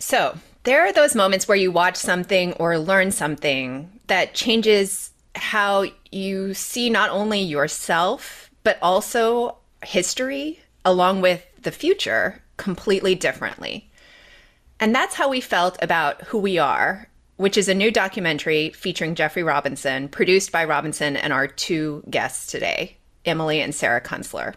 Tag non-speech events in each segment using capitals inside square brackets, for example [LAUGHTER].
So, there are those moments where you watch something or learn something that changes how you see not only yourself, but also history, along with the future, completely differently. And that's how we felt about Who We Are, which is a new documentary featuring Jeffrey Robinson, produced by Robinson and our two guests today, Emily and Sarah Kunstler.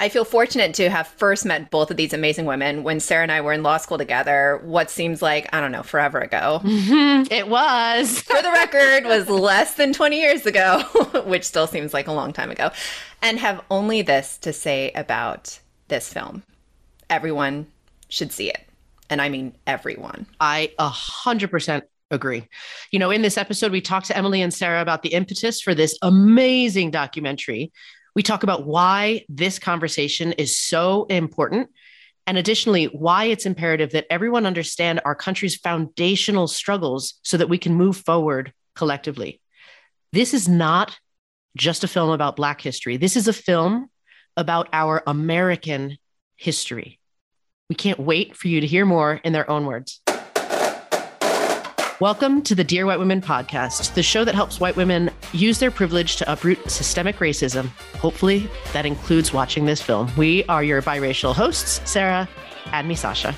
I feel fortunate to have first met both of these amazing women when Sarah and I were in law school together, what seems like, I don't know, forever ago. [LAUGHS] it was. [LAUGHS] For the record, was less than 20 years ago, [LAUGHS] which still seems like a long time ago, and have only this to say about this film. Everyone should see it. And I mean everyone. I a hundred percent agree. You know, in this episode, we talked to Emily and Sarah about the impetus for this amazing documentary we talk about why this conversation is so important. And additionally, why it's imperative that everyone understand our country's foundational struggles so that we can move forward collectively. This is not just a film about Black history. This is a film about our American history. We can't wait for you to hear more in their own words. Welcome to the Dear White Women podcast, the show that helps white women use their privilege to uproot systemic racism. Hopefully, that includes watching this film. We are your biracial hosts, Sarah and Misasha.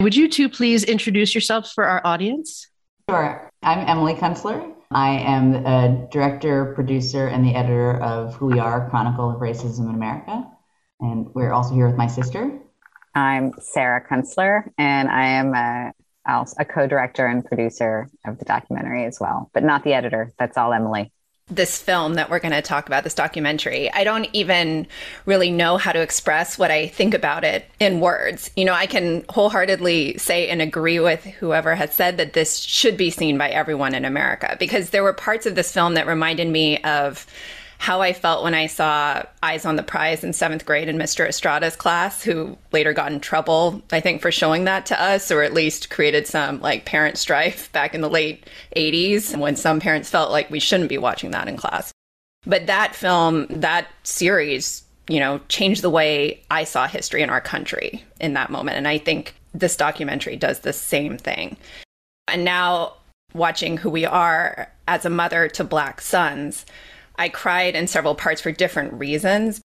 Would you two please introduce yourselves for our audience? Sure. I'm Emily Kunstler. I am a director, producer, and the editor of Who We Are Chronicle of Racism in America. And we're also here with my sister. I'm Sarah Kunstler, and I am a else, a co-director and producer of the documentary as well, but not the editor. That's all Emily. This film that we're going to talk about, this documentary, I don't even really know how to express what I think about it in words. You know, I can wholeheartedly say and agree with whoever has said that this should be seen by everyone in America because there were parts of this film that reminded me of how I felt when I saw Eyes on the Prize in seventh grade in Mr. Estrada's class, who later got in trouble, I think, for showing that to us, or at least created some like parent strife [LAUGHS] back in the late 80s when some parents felt like we shouldn't be watching that in class. But that film, that series, you know, changed the way I saw history in our country in that moment. And I think this documentary does the same thing. And now watching who we are as a mother to black sons, I cried in several parts for different reasons.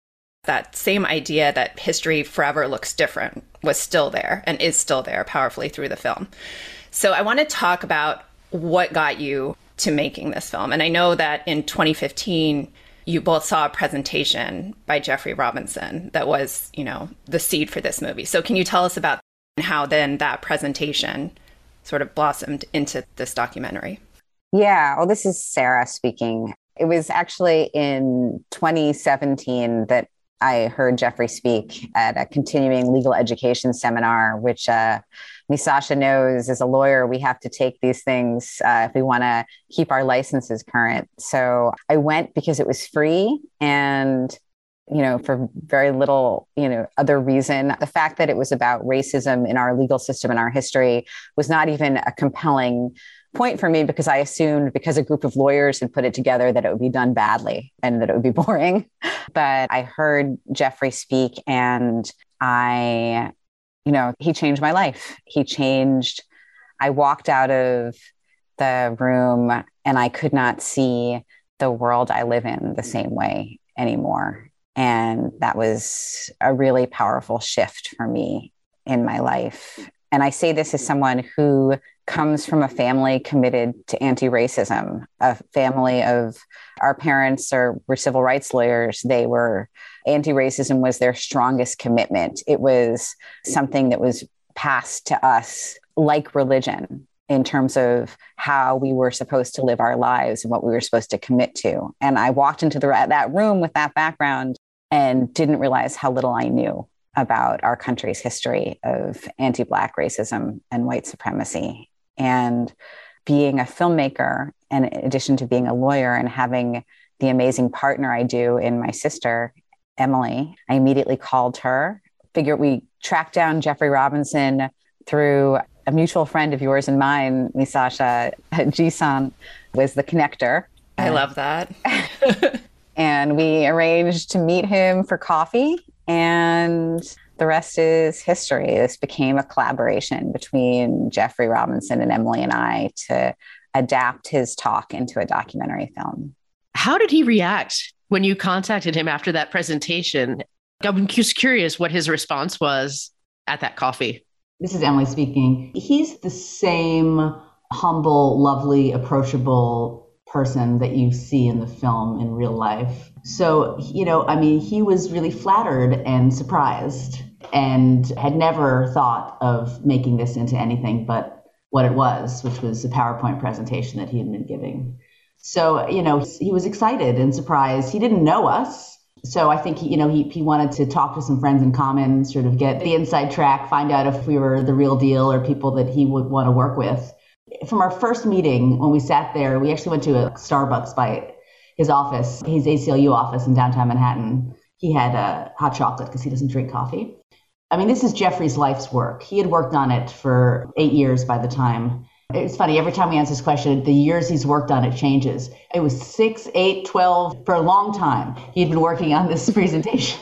That same idea that history forever looks different was still there and is still there powerfully through the film. So I want to talk about what got you to making this film. And I know that in 2015, you both saw a presentation by Jeffrey Robinson that was, you know, the seed for this movie. So can you tell us about how then that presentation sort of blossomed into this documentary? Yeah, well, this is Sarah speaking. It was actually in 2017 that I heard Jeffrey speak at a continuing legal education seminar, which uh, Misasha knows as a lawyer, we have to take these things uh, if we want to keep our licenses current. So I went because it was free and you know for very little you know other reason the fact that it was about racism in our legal system and our history was not even a compelling point for me because I assumed because a group of lawyers had put it together that it would be done badly and that it would be [LAUGHS] boring. But I heard Jeffrey speak and I, you know, he changed my life. He changed, I walked out of the room and I could not see the world I live in the same way anymore. And that was a really powerful shift for me in my life. And I say this as someone who comes from a family committed to anti-racism a family of our parents are, were civil rights lawyers. They were anti-racism was their strongest commitment. It was something that was passed to us like religion in terms of how we were supposed to live our lives and what we were supposed to commit to. And i walked into the, that room with that background and didn't realize how little i knew about our country's history of anti Black racism and white supremacy. And being a filmmaker, and in addition to being a lawyer and having the amazing partner I do in my sister, Emily, I immediately called her. Figure we tracked down Jeffrey Robinson through a mutual friend of yours and mine, Misasha Jisan, was the connector. I love that. [LAUGHS] and we arranged to meet him for coffee. And the rest is history. This became a collaboration between Jeffrey Robinson and Emily and I to adapt his talk into a documentary film. How did he react when you contacted him after that presentation? I'm just curious what his response was at that coffee. This is Emily speaking. He's the same humble, lovely, approachable person that you see in the film in real life. So, you know, I mean, he was really flattered and surprised and had never thought of making this into anything but what it was, which was a PowerPoint presentation that he had been giving. So, you know, he was excited and surprised. He didn't know us. So I think, he, you know, he, he wanted to talk to some friends in common, sort of get the inside track, find out if we were the real deal or people that he would want to work with. From our first meeting, when we sat there, we actually went to a Starbucks by his office, his ACLU office in downtown Manhattan. He had a hot chocolate because he doesn't drink coffee. I mean, this is Jeffrey's life's work. He had worked on it for eight years by the time. It's funny, every time we answer this question, the years he's worked on it changes. It was six, eight, 12, for a long time. He had been working on this [LAUGHS] presentation,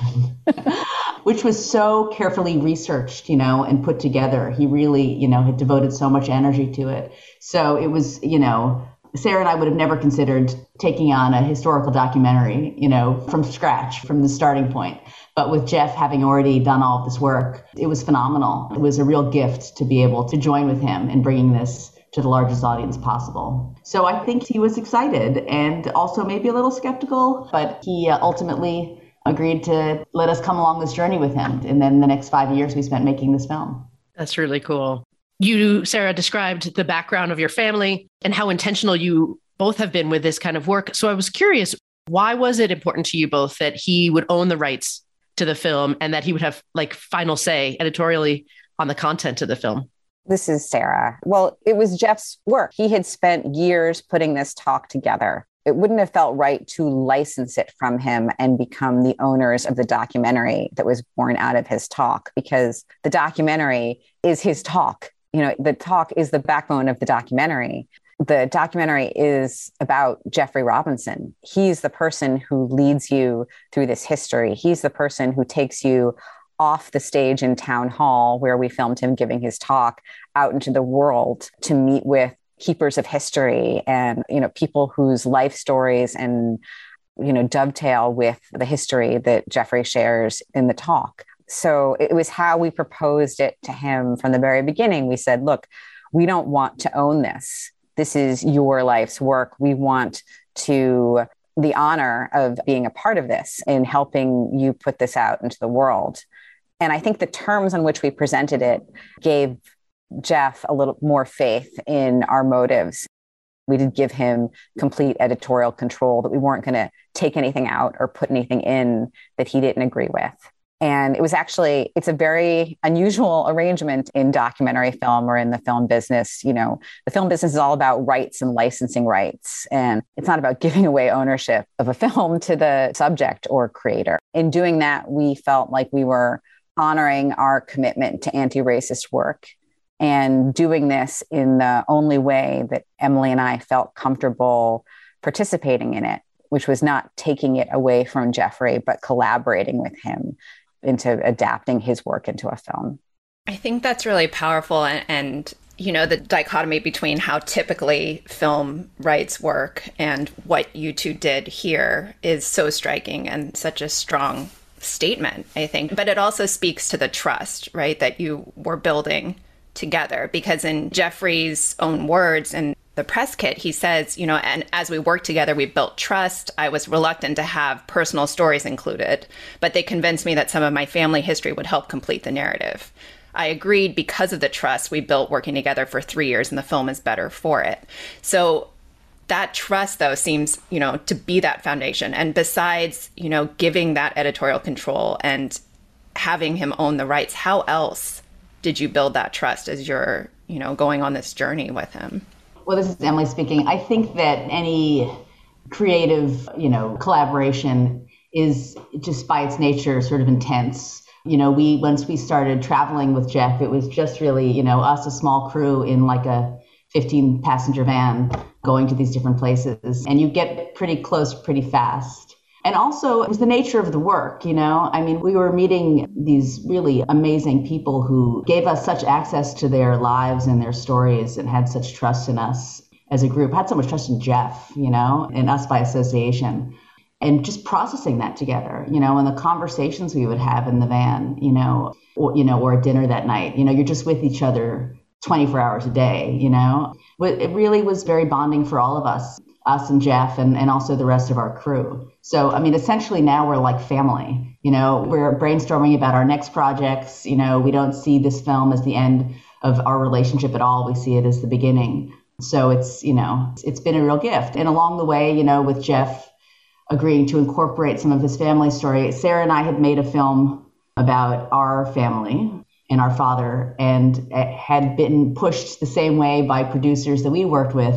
[LAUGHS] which was so carefully researched, you know, and put together. He really, you know, had devoted so much energy to it. So it was, you know, Sarah and I would have never considered taking on a historical documentary, you know, from scratch, from the starting point. But with Jeff having already done all of this work, it was phenomenal. It was a real gift to be able to join with him in bringing this to the largest audience possible. So I think he was excited and also maybe a little skeptical, but he uh, ultimately agreed to let us come along this journey with him. And then the next five years we spent making this film. That's really cool. You, Sarah, described the background of your family and how intentional you both have been with this kind of work. So I was curious, why was it important to you both that he would own the rights to the film and that he would have like final say editorially on the content of the film? This is Sarah. Well, it was Jeff's work. He had spent years putting this talk together. It wouldn't have felt right to license it from him and become the owners of the documentary that was born out of his talk because the documentary is his talk. You know, the talk is the backbone of the documentary the documentary is about Jeffrey Robinson. He's the person who leads you through this history. He's the person who takes you off the stage in town hall where we filmed him giving his talk out into the world to meet with keepers of history and you know people whose life stories and you know dovetail with the history that Jeffrey shares in the talk. So it was how we proposed it to him from the very beginning. We said, look, we don't want to own this this is your life's work. We want to the honor of being a part of this in helping you put this out into the world. And I think the terms on which we presented it gave Jeff a little more faith in our motives. We did give him complete editorial control that we weren't going to take anything out or put anything in that he didn't agree with. And it was actually, it's a very unusual arrangement in documentary film or in the film business. You know, the film business is all about rights and licensing rights. And it's not about [LAUGHS] giving away ownership of a film to the subject or creator. In doing that, we felt like we were honoring our commitment to anti racist work and doing this in the only way that Emily and I felt comfortable participating in it which was not taking it away from Jeffrey, but collaborating with him into adapting his work into a film. I think that's really powerful and, and you know the dichotomy between how typically film rights work and what you two did here is so striking and such a strong statement i think but it also speaks to the trust right that you were building together because in jeffrey's own words and the press kit, he says, you know, and as we worked together, we built trust. I was reluctant to have personal stories included, but they convinced me that some of my family history would help complete the narrative. I agreed because of the trust we built working together for three years, and the film is better for it. So that trust, though, seems, you know, to be that foundation. And besides, you know, giving that editorial control and having him own the rights, how else did you build that trust as you're, you know, going on this journey with him? Well, this is Emily speaking. I think that any creative, you know, collaboration is just by its nature sort of intense. You know, we once we started traveling with Jeff, it was just really, you know, us a small crew in like a 15 passenger van going to these different places and you get pretty close pretty fast. And also, it was the nature of the work, you know? I mean, we were meeting these really amazing people who gave us such access to their lives and their stories and had such trust in us as a group, had so much trust in Jeff, you know, and us by association. And just processing that together, you know, and the conversations we would have in the van, you know, or, you know, or at dinner that night, you know, you're just with each other 24 hours a day, you know. But it really was very bonding for all of us us and Jeff and, and also the rest of our crew. So, I mean, essentially now we're like family. You know, we're brainstorming about our next projects. You know, we don't see this film as the end of our relationship at all. We see it as the beginning. So it's, you know, it's been a real gift. And along the way, you know, with Jeff agreeing to incorporate some of his family story, Sarah and I had made a film about our family and our father and had been pushed the same way by producers that we worked with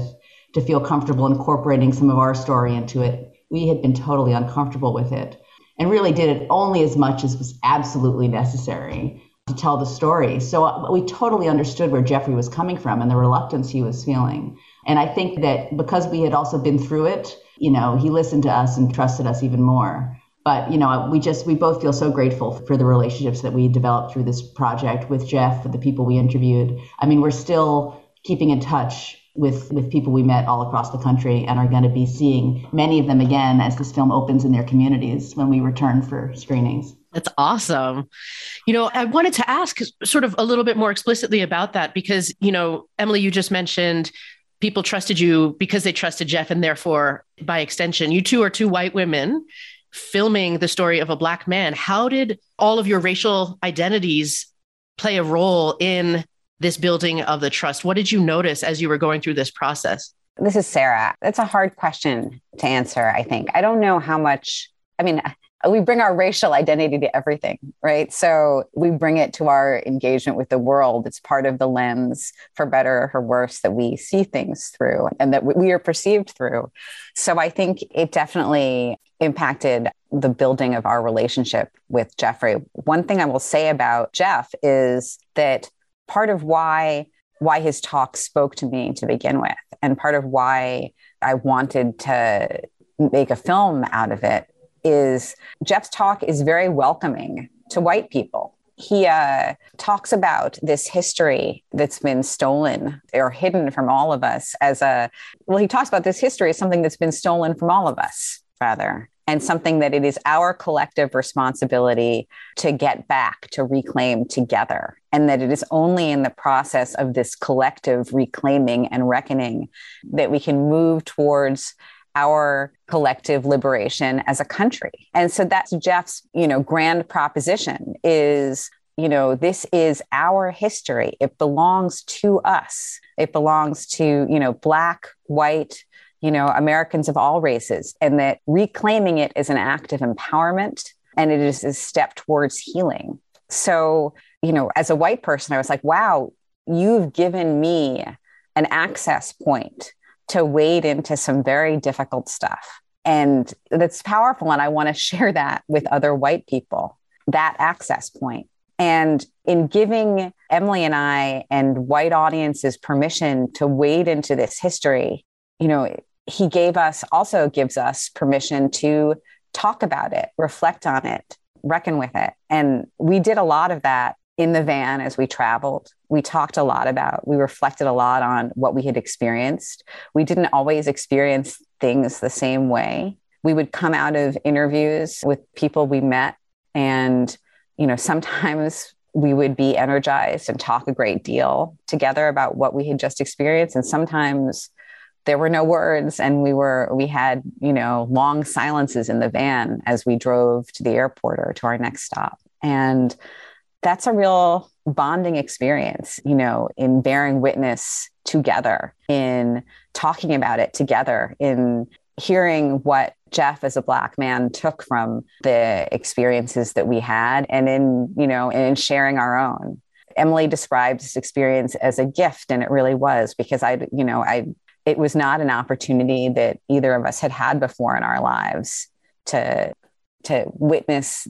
to feel comfortable incorporating some of our story into it. We had been totally uncomfortable with it and really did it only as much as was absolutely necessary to tell the story. So uh, we totally understood where Jeffrey was coming from and the reluctance he was feeling. And I think that because we had also been through it, you know, he listened to us and trusted us even more. But, you know, we just, we both feel so grateful for the relationships that we developed through this project with Jeff, with the people we interviewed. I mean, we're still keeping in touch with with people we met all across the country and are going to be seeing many of them again as this film opens in their communities when we return for screenings. That's awesome. You know, I wanted to ask sort of a little bit more explicitly about that because, you know, Emily, you just mentioned people trusted you because they trusted Jeff and therefore by extension, you two are two white women filming the story of a black man. How did all of your racial identities play a role in this building of the trust? What did you notice as you were going through this process? This is Sarah. That's a hard question to answer, I think. I don't know how much, I mean, we bring our racial identity to everything, right? So we bring it to our engagement with the world. It's part of the lens, for better or for worse, that we see things through and that we are perceived through. So I think it definitely impacted the building of our relationship with Jeffrey. One thing I will say about Jeff is that part of why why his talk spoke to me to begin with and part of why I wanted to make a film out of it is Jeff's talk is very welcoming to white people. He uh, talks about this history that's been stolen or hidden from all of us as a, well, he talks about this history as something that's been stolen from all of us, rather and something that it is our collective responsibility to get back, to reclaim together. And that it is only in the process of this collective reclaiming and reckoning that we can move towards our collective liberation as a country. And so that's Jeff's, you know, grand proposition is you know, this is our history. It belongs to us. It belongs to, you know, black, white, you know, Americans of all races, and that reclaiming it is an act of empowerment and it is a step towards healing. So, you know, as a white person, I was like, wow, you've given me an access point to wade into some very difficult stuff. And that's powerful. And I want to [LAUGHS] share that with other white people, that access point. And in giving Emily and I and white audiences permission to wade into this history, you know, he gave us also gives us permission to talk about it, reflect on it, reckon with it. And we did a lot of that in the van as we traveled. We talked a lot about, we reflected a lot on what we had experienced. We didn't always experience things the same way. We would come out of interviews with people we met and you know sometimes [LAUGHS] we would be energized and talk a great deal together about what we had just experienced and sometimes there were no words and we were we had you know long silences in the van as we drove to the airport or to our next stop and that's a real bonding experience you know in bearing witness together in talking about it together in hearing what jeff as a black man took from the experiences that we had and in you know in sharing our own. Emily described this experience as a gift, and it really was because I, you know, I it was not an opportunity that either of us had had before in our lives to to witness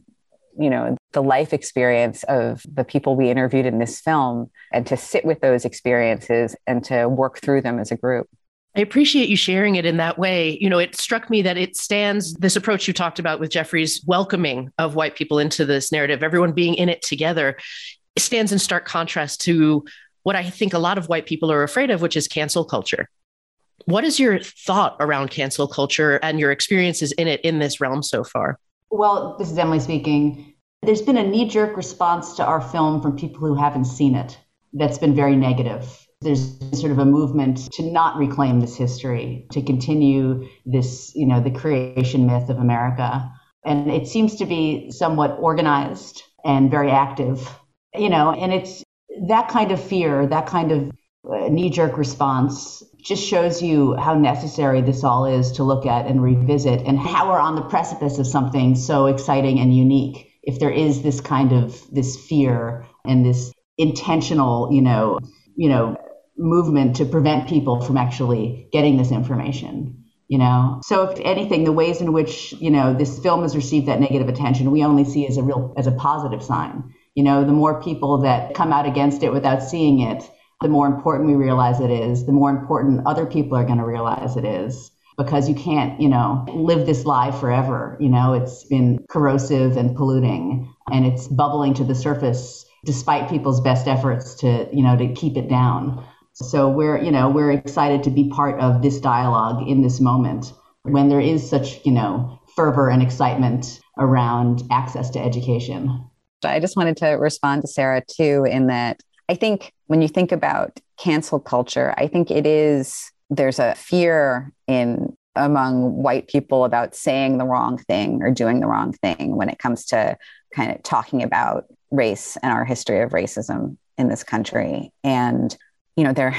you know the life experience of the people we interviewed in this film and to sit with those experiences and to work through them as a group I appreciate you sharing it in that way. You know, it struck me that it stands this approach you talked about with Jeffrey's welcoming of white people into this narrative, everyone being in it together, it stands in stark contrast to what I think a lot of white people are afraid of, which is cancel culture. What is your thought around cancel culture and your experiences in it in this realm so far? Well, this is Emily speaking. There's been a knee jerk response to our film from people who haven't seen it that's been very negative. There's sort of a movement to not reclaim this history, to continue this, you know, the creation myth of America. And it seems to be somewhat organized and very active, you know, and it's that kind of fear, that kind of uh, knee jerk response just shows you how necessary this all is to look at and revisit and how we're on the precipice of something so exciting and unique. If there is this kind of this fear and this intentional you know you know movement to prevent people from actually getting this information you know? So if anything the ways in which you know this film has received that negative attention we only see as a real as a positive sign. You know the more people that come out against it without seeing it the more important we realize it is, the more important other people are going to realize it is because you can't, you know, live this lie forever. You know, it's been corrosive and polluting and it's bubbling to the surface despite people's best efforts to, you know, to keep it down. So we're, you know, we're excited to be part of this dialogue in this moment when there is such, you know, fervor and excitement around access to education. I just wanted to respond to Sarah too, in that I think when you think about cancel culture, I think it is there's a fear in among white people about saying the wrong thing or doing the wrong thing when it comes to kind of talking about race and our history of racism in this country. And, you know, they're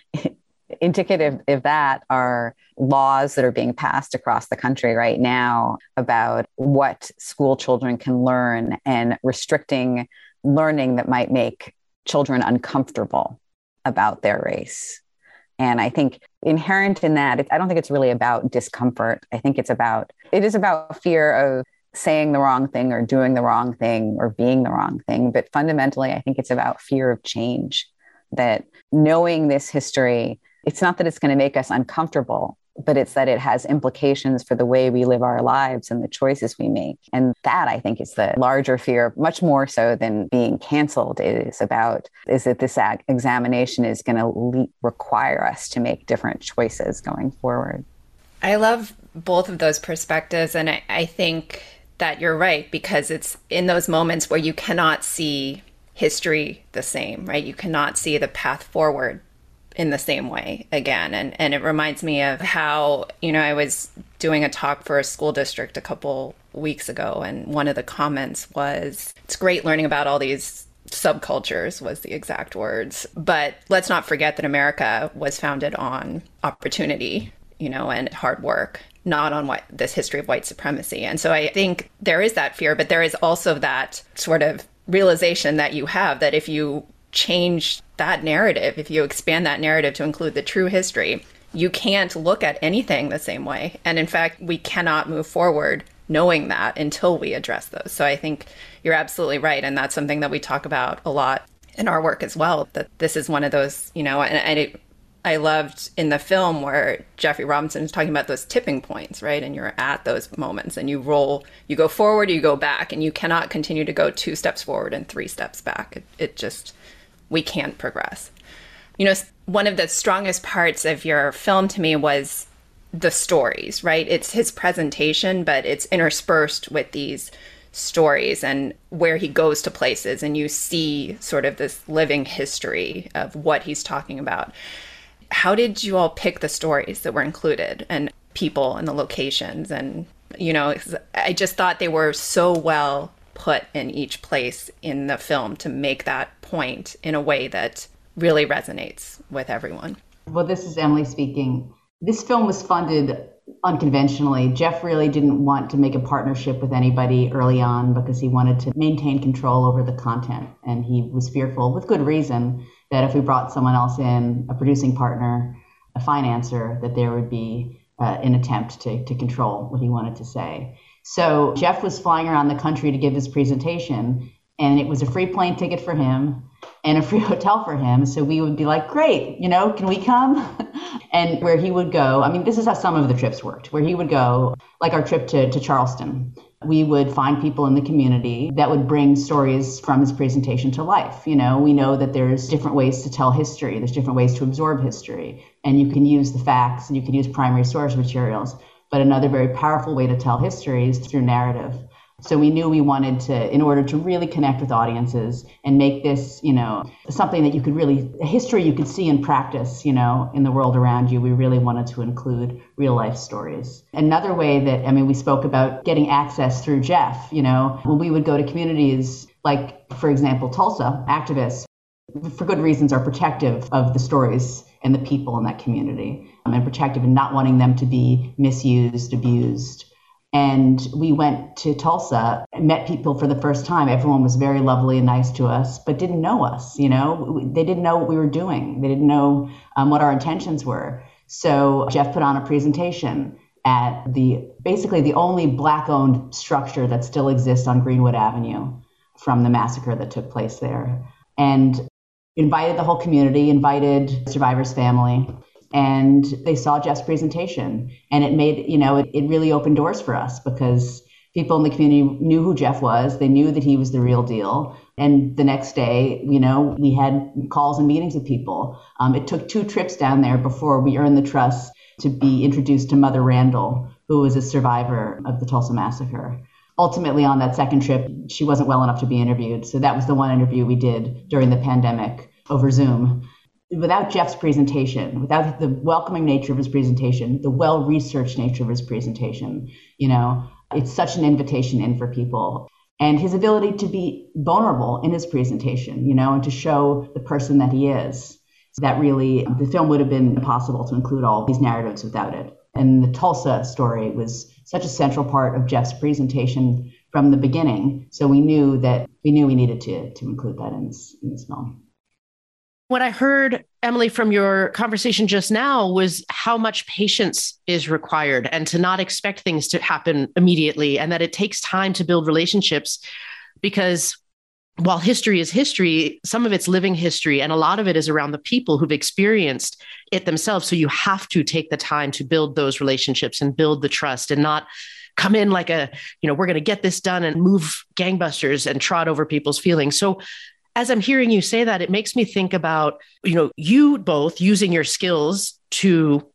[LAUGHS] indicative of that are laws that are being passed across the country right now about what school children can learn and restricting learning that might make children uncomfortable about their race. And I think inherent in that, I don't think it's really about discomfort. I think it's about, it is about fear of saying the wrong thing or doing the wrong thing or being the wrong thing. But fundamentally, I think it's about fear of change. That knowing this history, it's not that it's going to make us uncomfortable, but it's that it has implications for the way we live our lives and the choices we make. And that I think is the larger fear, much more so than being canceled, is about is that this examination is going to le- require us to make different choices going forward. I love both of those perspectives. And I, I think that you're right because it's in those moments where you cannot see history the same, right? You cannot see the path forward in the same way again. And, and it reminds me of how, you know, I was doing a talk for a school district a couple weeks ago, and one of the comments was, it's great learning about all these subcultures was the exact words. But let's not forget that America was founded on opportunity, you know, and hard work, not on what this history of white supremacy. And so I think there is that fear, but there is also that sort of realization that you have that if you change that narrative, if you expand that narrative to include the true history, you can't look at anything the same way. And in fact, we cannot move forward knowing that until we address those. So I think you're absolutely right. And that's something that we talk about a lot in our work as well, that this is one of those, you know, and, it, I loved in the film where Jeffrey Robinson is talking about those tipping points, right? And you're at those moments and you roll, you go forward, you go back, and you cannot continue to go two steps forward and three steps back. It, it just, we can't progress. You know, one of the strongest parts of your film to me was the stories, right? It's his presentation, but it's interspersed with these stories and where he goes to places, and you see sort of this living history of what he's talking about. How did you all pick the stories that were included and people and the locations? And, you know, I just thought they were so well put in each place in the film to make that point in a way that really resonates with everyone. Well, this is Emily speaking. This film was funded unconventionally. Jeff really didn't want to make a partnership with anybody early on because he wanted to maintain control over the content. And he was fearful, with good reason, that if we brought someone else in, a producing partner, a financer, that there would be uh, an attempt to, to control what he wanted to say. So Jeff was flying around the country to give his presentation, and it was a free plane ticket for him and a free [LAUGHS] hotel for him. So we would be like, great, you know, can we come? [LAUGHS] and where he would go, I mean, this is how some of the trips worked, where he would go, like our trip to, to Charleston. We would find people in the community that would bring stories from his presentation to life. You know, we know that there's different ways to tell history, there's different ways to absorb history, and you can use the facts and you can use primary source materials. But another very powerful way to tell history is through narrative. So we knew we wanted to, in order to really connect with audiences and make this, you know, something that you could really, a history you could see in practice, you know, in the world around you, we really wanted to include real life stories. Another way that, I mean, we spoke about getting access through Jeff, you know, when we would go to communities like, for example, Tulsa, activists, for good reasons, are protective of the stories and the people in that community um, and protective and not wanting them to be misused, abused and we went to Tulsa, met people for the first time. Everyone was very lovely and nice to us, but didn't know us. You know, they didn't know what we were doing. They didn't know um, what our intentions were. So Jeff put on a presentation at the basically the only black-owned structure that still exists on Greenwood Avenue from the massacre that took place there, and invited the whole community, invited survivor's family and they saw Jeff's presentation and it made, you know, it, it really opened doors for us because people in the community knew who Jeff was. They knew that he was the real deal. And the next day, you know, we had calls and meetings with people. Um, it took two trips down there before we earned the trust to be introduced to Mother Randle, who was a survivor of the Tulsa massacre. Ultimately, on that second trip, she wasn't well enough to be interviewed. So that was the one interview we did during the pandemic over Zoom without Jeff's presentation, without the welcoming nature of his presentation, the well researched nature of his presentation, you know, it's such an invitation in for people. And his ability to be vulnerable in his presentation, you know, and to show the person that he is. So that really, the film would have been impossible to include all these narratives without it. And the Tulsa story was such a central part of Jeff's presentation from the beginning. So we knew that we knew we needed to, to include that in this, in this film. What I heard, Emily, from your conversation just now was how much patience is required and to not expect things to happen immediately and that it takes time to build relationships because while history is history, some of it's living history, and a lot of it is around the people who've experienced it themselves. So you have to take the time to build those relationships and build the trust and not come in like a, you know, we're going to get this done and move gangbusters and trot over people's feelings. So as I'm hearing you say that, it makes me think about, you know, you both using your skills to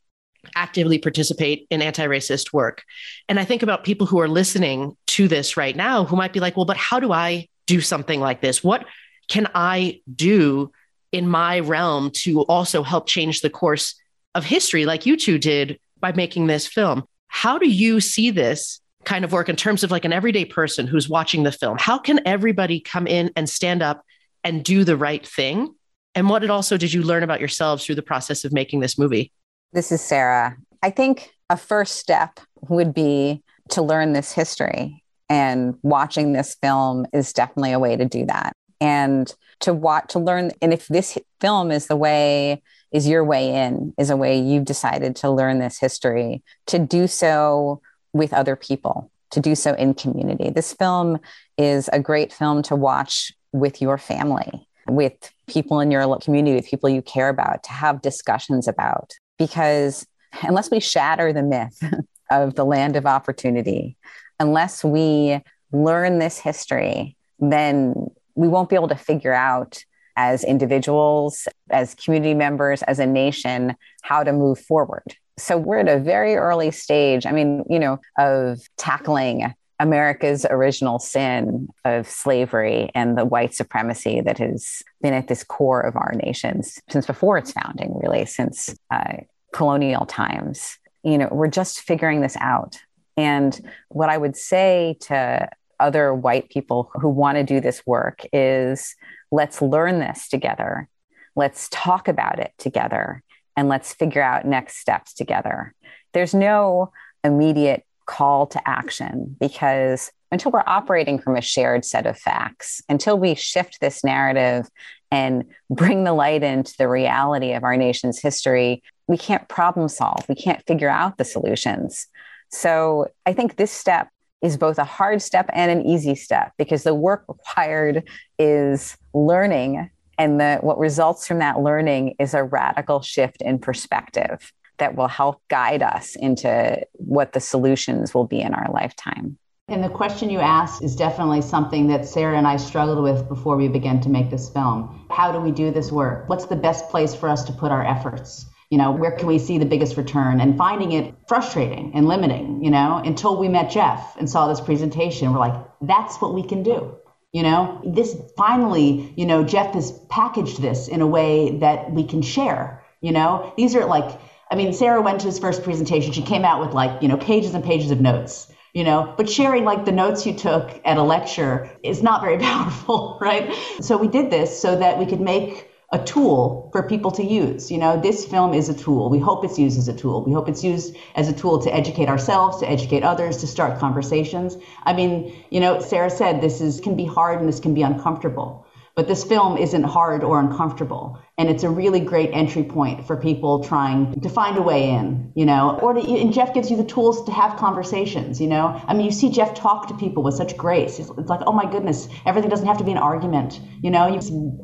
actively participate in anti-racist work. And I think about people who are listening to this right now who might be like, well, but how do I do something like this? What can I do in my realm to also help change the course of history like you two did by making this film? How do you see this kind of work in terms of like an everyday person who's watching the film? How can everybody come in and stand up and do the right thing? And what did also did you learn about yourselves through the process of making this movie? This is Sarah. I think a first step would be to learn this history. And watching this film is definitely a way to do that. And to watch, to learn, and if this film is the way, is your way in, is a way you've decided to learn this history, to do so with other people, to do so in community. This film is a great film to watch with your family, with people in your community, with people you care about, to have discussions about. Because unless we shatter the myth [LAUGHS] of the land of opportunity, unless we learn this history, then we won't be able to figure out as individuals, as community members, as a nation, how to move forward. So we're at a very early stage, I mean, you know, of tackling America's original sin of slavery and the white supremacy that has been at this core of our nations since before its founding, really, since uh, colonial times. You know, we're just figuring this out. And what I would say to other white people who want to do this work is let's learn this together. Let's talk about it together and let's figure out next steps together. There's no immediate call to action because until we're operating from a shared set of facts, until we shift this narrative and bring the light into the reality of our nation's history, we can't problem solve. We can't figure out the solutions. So I think this step is both a hard step and an easy step because the work required is learning and the, what results from that learning is a radical shift in perspective that will help guide us into what the solutions will be in our lifetime. And the question you asked is definitely something that Sarah and I struggled with before we began to make this film. How do we do this work? What's the best place for us to put our efforts? You know, where can we see the biggest return? And finding it frustrating and limiting, you know, until we met Jeff and saw this presentation, we're like, that's what we can do. You know, this finally, you know, Jeff has packaged this in a way that we can share. You know, these are like, I mean, Sarah went to his first presentation. She came out with like, you know, pages and pages of notes you know but sharing like the notes you took at a lecture is not very [LAUGHS] powerful right so we did this so that we could make a tool for people to use. You know, this film is a tool. We hope it's used as a tool. We hope it's used as a tool to educate ourselves, to educate others, to start conversations. I mean, you know, Sarah said this is can be hard and this can be uncomfortable. But this film isn't hard or uncomfortable. And it's a really great entry point for people trying to find a way in, you know, or to, and Jeff gives you the tools to have conversations, you know. I mean, you see Jeff talk to people with such grace. It's, it's like, oh my goodness, everything doesn't have to be an argument, you know. You,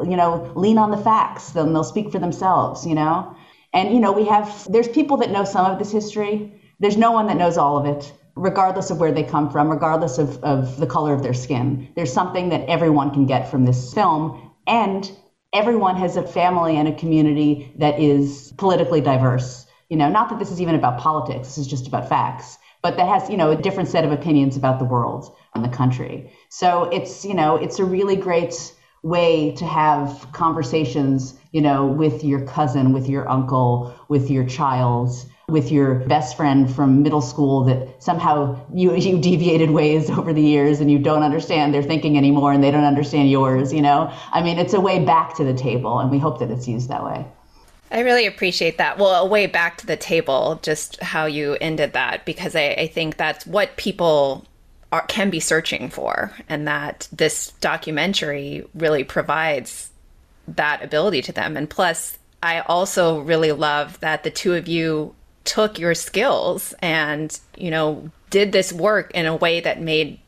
you know, lean on the facts, then they'll speak for themselves, you know. And, you know, we have, there's people that know some of this history. There's no one that knows all of it regardless of where they come from, regardless of, of the color of their skin. There's something that everyone can get from this film. And everyone has a family and a community that is politically diverse. You know, not that this is even about politics, this is just about facts, but that has, you know, a different set of opinions about the world and the country. So it's, you know, it's a really great way to have conversations, you know, with your cousin, with your uncle, with your child, with your best friend from middle school that somehow you you deviated ways [LAUGHS] over the years and you don't understand their thinking anymore and they don't understand yours you know i mean it's a way back to the table and we hope that it's used that way I really appreciate that. Well, a way back to the table, just how you ended that, because I, I think that's what people are, can be searching for, and that this documentary really provides that ability to them. And plus, I also really love that the two of you took your skills and, you know, did this work in a way that made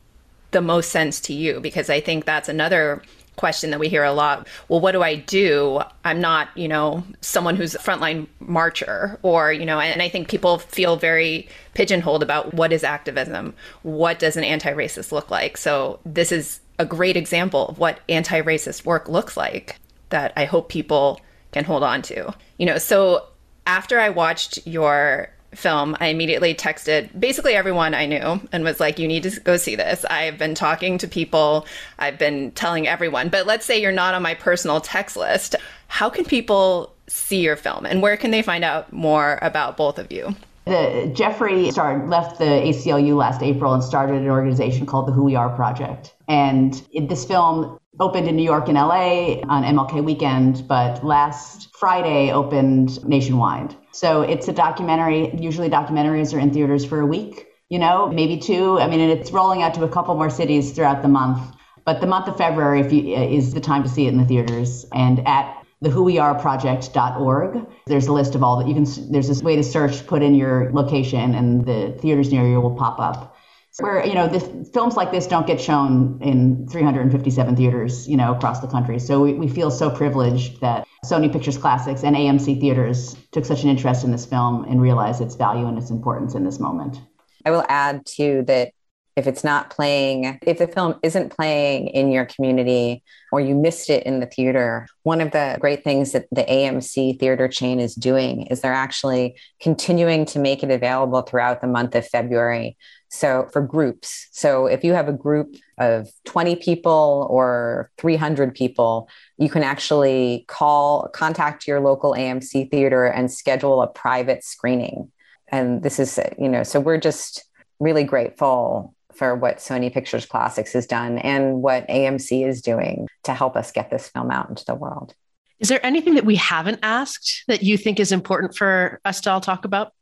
the most sense to you because I think that's another question that we hear a lot. Well, what do I do? I'm not, you know, someone who's a frontline marcher or, you know, and I think people feel very pigeonholed about what is activism? What does an anti-racist look like? So this is a great example of what anti-racist work looks like that I hope people can hold on to. You know, so after I watched your film, I immediately texted basically everyone I knew and was like, you need to go see this. I've been talking to people, I've been telling everyone. But let's say you're not on my personal text list. How can people see your film and where can they find out more about both of you? The, Jeffrey started, left the ACLU last April and started an organization called the Who We Are Project. And this film opened in New York and LA on MLK weekend, but last Friday opened nationwide. So it's a documentary. Usually documentaries are in theaters for a week, you know, maybe two. I mean, and it's rolling out to a couple more cities throughout the month. But the month of February you, is the time to see it in the theaters. And at the whoweareproject.org. There's a list of all that you can, there's this way to search, put in your location, and the theaters near you will pop up. Where you know the films like this don't get shown in 357 theaters you know across the country. So we, we feel so privileged that sony pictures classics and amc theaters took such an interest in this film and realized its value and its importance in this moment. I will add too that if it's not playing, if the film isn't playing in your community or you missed it in the theater, one of the great things that the AMC theater chain is doing is they're actually continuing to make it available throughout the month of February. So for groups. So if you have a group of 20 people or 300 people, you can actually call, contact your local AMC theater and schedule a private screening. And this is, you know, so we're just really grateful for what Sony Pictures Classics has done and what AMC is doing to help us get this film out into the world. Is there anything that we haven't asked that you think is important for us to all talk about?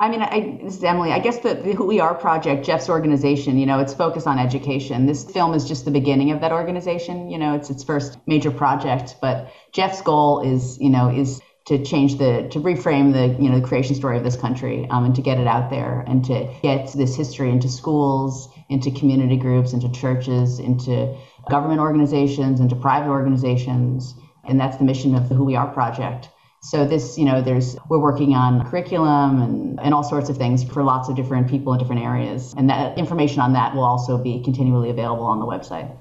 I mean, I, this is Emily. I guess the, the, Who We Are project, Jeff's organization, you know, it's focused on education. This film is just the beginning of that organization. You know, it's its first major project, but Jeff's goal is, you know, is to change the to reframe the you know the creation story of this country um, and to get it out there and to get this history into schools into community groups into churches into government organizations into private organizations. And that's the mission of the who we are project. So this you know there's we're working on curriculum and, and all sorts of things for lots of different people in different areas. And that information on that will also be continually available on the website.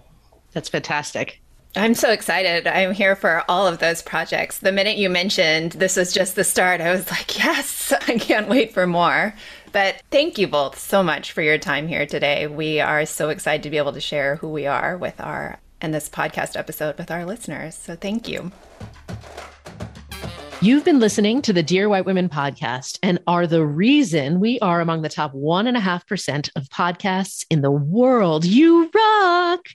That's fantastic I'm so excited. I'm here for all of those projects. The minute you mentioned this was just the start, I was like, yes, [LAUGHS] I can't wait for more. But thank you both so much for your time here today. We are so excited to be able to share who we are with our and this podcast episode with our listeners. So thank you. You've been listening to the Dear White Women podcast and are the reason we are among the top 1.5% of podcasts in the world. You rock!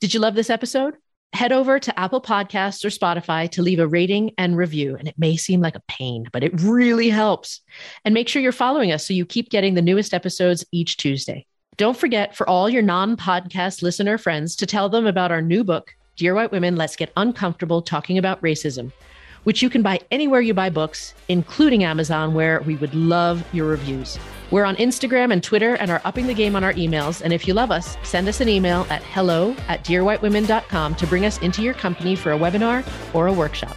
Did you love this episode? Head over to Apple Podcasts or Spotify to leave a rating and review. And it may seem like a pain, but it really helps. And make sure you're following us so you keep getting the newest episodes each Tuesday. Don't forget for all your non podcast listener friends to tell them about our new book, Dear White Women Let's Get Uncomfortable Talking About Racism, which you can buy anywhere you buy books, including Amazon, where we would love your reviews. We're on Instagram and Twitter and are upping the game on our emails. And if you love us, send us an email at hello at dearwhitewomen.com to bring us into your company for a webinar or a workshop.